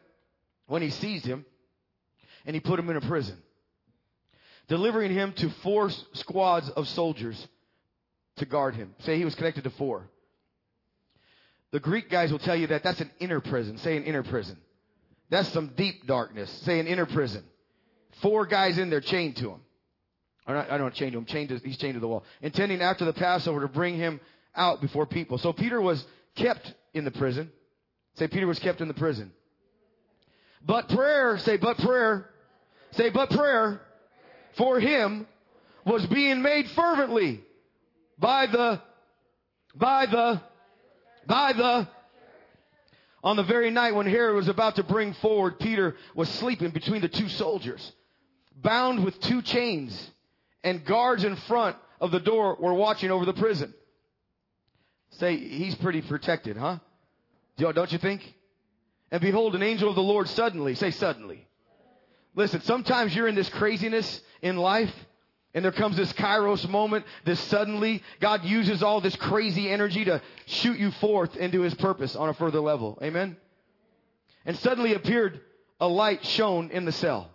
when he seized him and he put him in a prison, delivering him to four squads of soldiers to guard him. Say he was connected to four. The Greek guys will tell you that that's an inner prison. Say an inner prison. That's some deep darkness. Say an inner prison. Four guys in there chained to him. Or not, I don't chain to him. Chained to, he's chained to the wall. Intending after the Passover to bring him out before people. So Peter was kept in the prison. Say Peter was kept in the prison. But prayer, say but prayer, say but prayer for him was being made fervently by the, by the, by the, on the very night when Herod was about to bring forward, Peter was sleeping between the two soldiers, bound with two chains, and guards in front of the door were watching over the prison. Say, he's pretty protected, huh? Don't you think? And behold, an angel of the Lord suddenly, say suddenly. Listen, sometimes you're in this craziness in life, and there comes this kairos moment, this suddenly, God uses all this crazy energy to shoot you forth into his purpose on a further level. Amen? And suddenly appeared a light shone in the cell.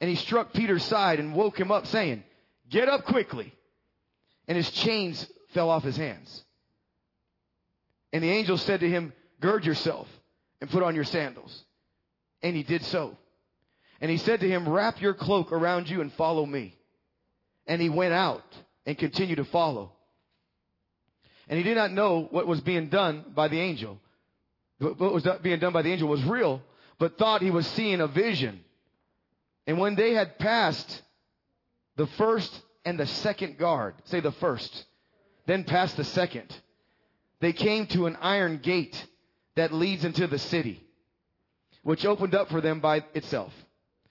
And he struck Peter's side and woke him up saying, get up quickly. And his chains fell off his hands. And the angel said to him, gird yourself and put on your sandals. And he did so. And he said to him, wrap your cloak around you and follow me. And he went out and continued to follow. And he did not know what was being done by the angel. What was being done by the angel was real, but thought he was seeing a vision. And when they had passed the first and the second guard, say the first, then passed the second, they came to an iron gate that leads into the city, which opened up for them by itself.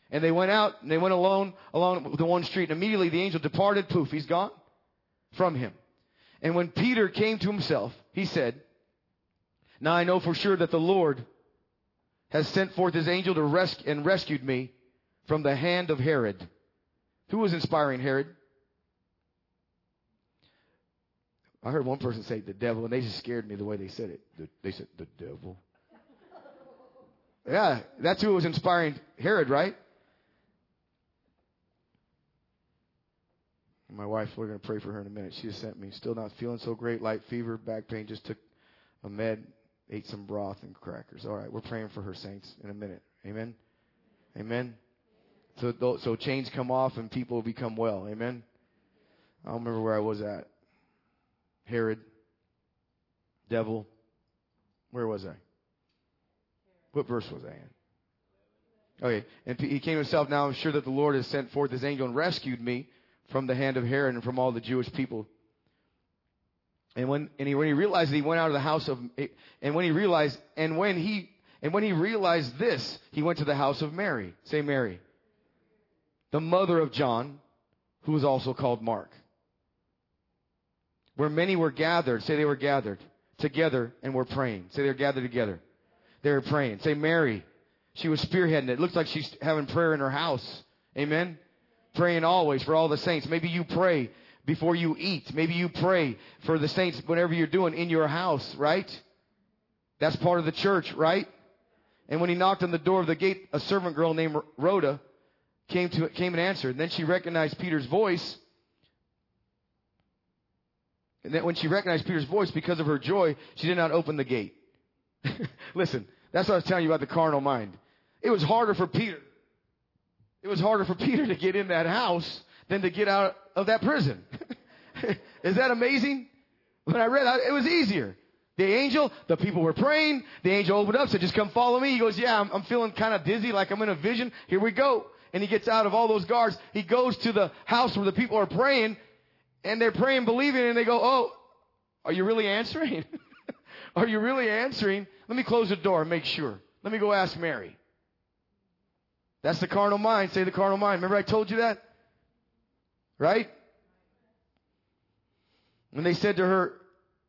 And they went out and they went alone along the one street. And immediately the angel departed. Poof, he's gone from him. And when Peter came to himself, he said, Now I know for sure that the Lord has sent forth his angel to rescue and rescued me from the hand of Herod. Who was inspiring Herod? I heard one person say the devil, and they just scared me the way they said it. The, they said the devil. Yeah, that's who was inspiring Herod, right? My wife, we're going to pray for her in a minute. She just sent me. Still not feeling so great. Light fever, back pain. Just took a med, ate some broth and crackers. All right, we're praying for her, saints, in a minute. Amen. Amen. So, so chains come off and people become well. Amen. I don't remember where I was at. Herod, devil. Where was I? What verse was I in? Okay. And he came himself. Now I'm sure that the Lord has sent forth his angel and rescued me from the hand of Herod and from all the Jewish people. And when, and he, when he realized that he went out of the house of, and when he realized, and when he, and when he realized this, he went to the house of Mary. Say Mary. The mother of John, who was also called Mark where many were gathered. Say they were gathered together and were praying. Say they were gathered together. They were praying. Say Mary. She was spearheading it. It looks like she's having prayer in her house. Amen. Praying always for all the saints. Maybe you pray before you eat. Maybe you pray for the saints whenever you're doing in your house, right? That's part of the church, right? And when he knocked on the door of the gate, a servant girl named Rhoda came to came and answered. And then she recognized Peter's voice and that when she recognized Peter's voice because of her joy, she did not open the gate. Listen, that's what I was telling you about the carnal mind. It was harder for Peter. It was harder for Peter to get in that house than to get out of that prison. Is that amazing? When I read that, it was easier. The angel, the people were praying. The angel opened up, said, just come follow me. He goes, yeah, I'm, I'm feeling kind of dizzy, like I'm in a vision. Here we go. And he gets out of all those guards. He goes to the house where the people are praying and they're praying, believing, and they go, oh, are you really answering? are you really answering? Let me close the door make sure. Let me go ask Mary. That's the carnal mind. Say the carnal mind. Remember I told you that? Right? When they said to her,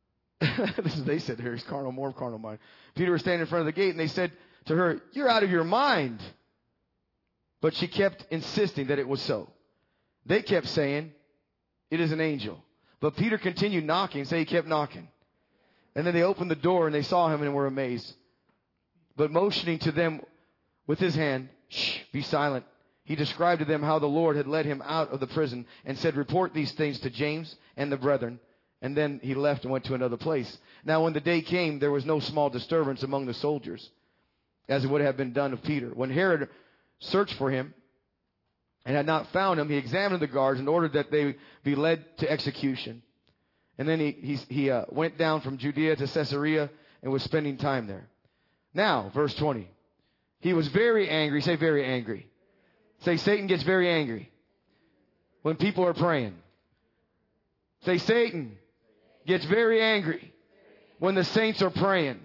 this is they said to her, it's carnal, more carnal mind. Peter was standing in front of the gate and they said to her, You're out of your mind. But she kept insisting that it was so. They kept saying, It is an angel. But Peter continued knocking, say he kept knocking. And then they opened the door and they saw him and were amazed. But motioning to them with his hand, Shh, be silent. He described to them how the Lord had led him out of the prison and said, Report these things to James and the brethren. And then he left and went to another place. Now, when the day came, there was no small disturbance among the soldiers, as it would have been done of Peter. When Herod searched for him and had not found him, he examined the guards and ordered that they be led to execution. And then he, he, he uh, went down from Judea to Caesarea and was spending time there. Now, verse 20. He was very angry. Say very angry. Say Satan gets very angry when people are praying. Say Satan gets very angry when the saints are praying.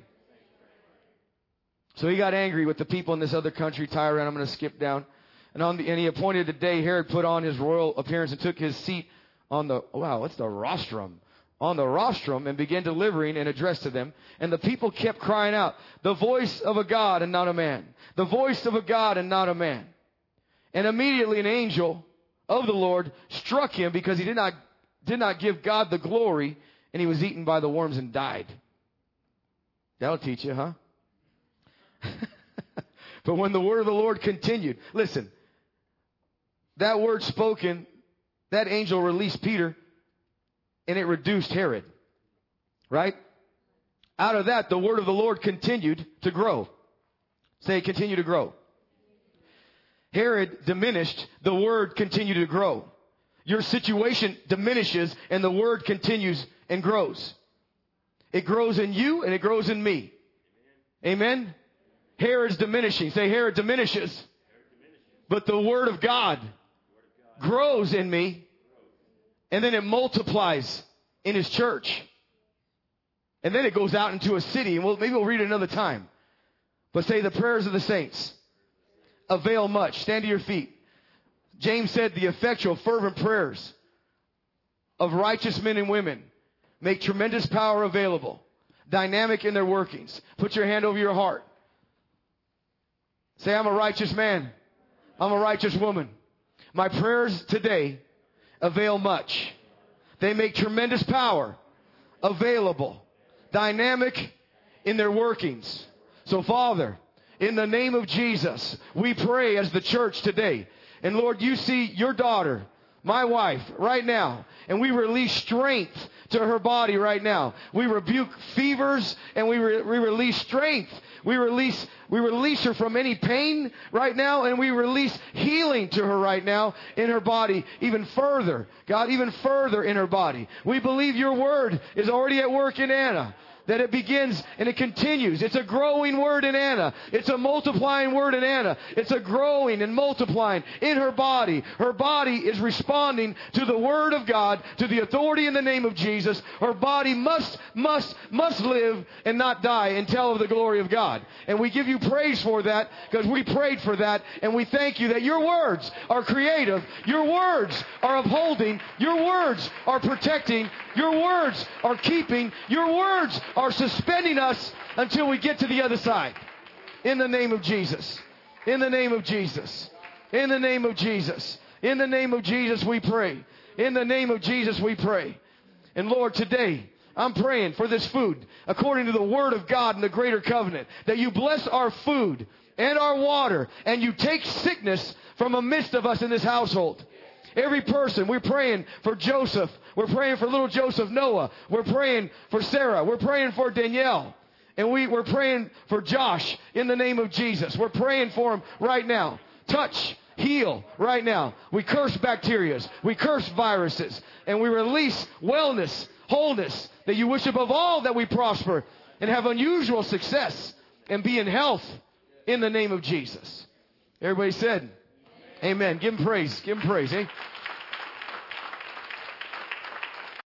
So he got angry with the people in this other country, Tyre, and I'm going to skip down. And on the, and he appointed the day Herod put on his royal appearance and took his seat on the, wow, what's the rostrum? On the rostrum and began delivering an address to them. And the people kept crying out, the voice of a God and not a man. The voice of a God and not a man. And immediately an angel of the Lord struck him because he did not, did not give God the glory and he was eaten by the worms and died. That'll teach you, huh? but when the word of the Lord continued, listen, that word spoken, that angel released Peter and it reduced Herod. Right? Out of that, the word of the Lord continued to grow. Say, continue to grow. Herod diminished, the word continued to grow. Your situation diminishes and the word continues and grows. It grows in you and it grows in me. Amen? Herod's diminishing. Say, Herod diminishes. But the Word of God grows in me and then it multiplies in His church. And then it goes out into a city and we'll, maybe we'll read it another time. But say the prayers of the saints avail much. Stand to your feet. James said the effectual fervent prayers of righteous men and women make tremendous power available, dynamic in their workings. Put your hand over your heart. Say, I'm a righteous man. I'm a righteous woman. My prayers today avail much. They make tremendous power available, dynamic in their workings. So Father, in the name of Jesus, we pray as the church today. And Lord, you see your daughter, my wife, right now, and we release strength to her body right now. We rebuke fevers and we, re- we release strength. We release, we release her from any pain right now and we release healing to her right now in her body even further. God, even further in her body. We believe your word is already at work in Anna that it begins and it continues. It's a growing word in Anna. It's a multiplying word in Anna. It's a growing and multiplying in her body. Her body is responding to the word of God, to the authority in the name of Jesus. Her body must, must, must live and not die and tell of the glory of God. And we give you praise for that because we prayed for that and we thank you that your words are creative. Your words are upholding. Your words are protecting. Your words are keeping. Your words are suspending us until we get to the other side. In the name of Jesus. In the name of Jesus. In the name of Jesus. In the name of Jesus we pray. In the name of Jesus we pray. And Lord, today, I'm praying for this food according to the word of God in the greater covenant that you bless our food and our water and you take sickness from amidst of us in this household. Every person, we're praying for Joseph. We're praying for little Joseph Noah. We're praying for Sarah. We're praying for Danielle. And we, we're praying for Josh in the name of Jesus. We're praying for him right now. Touch, heal right now. We curse bacterias. We curse viruses. And we release wellness, wholeness, that you wish above all that we prosper and have unusual success and be in health in the name of Jesus. Everybody said, Amen. Give him praise. Give him praise. Eh?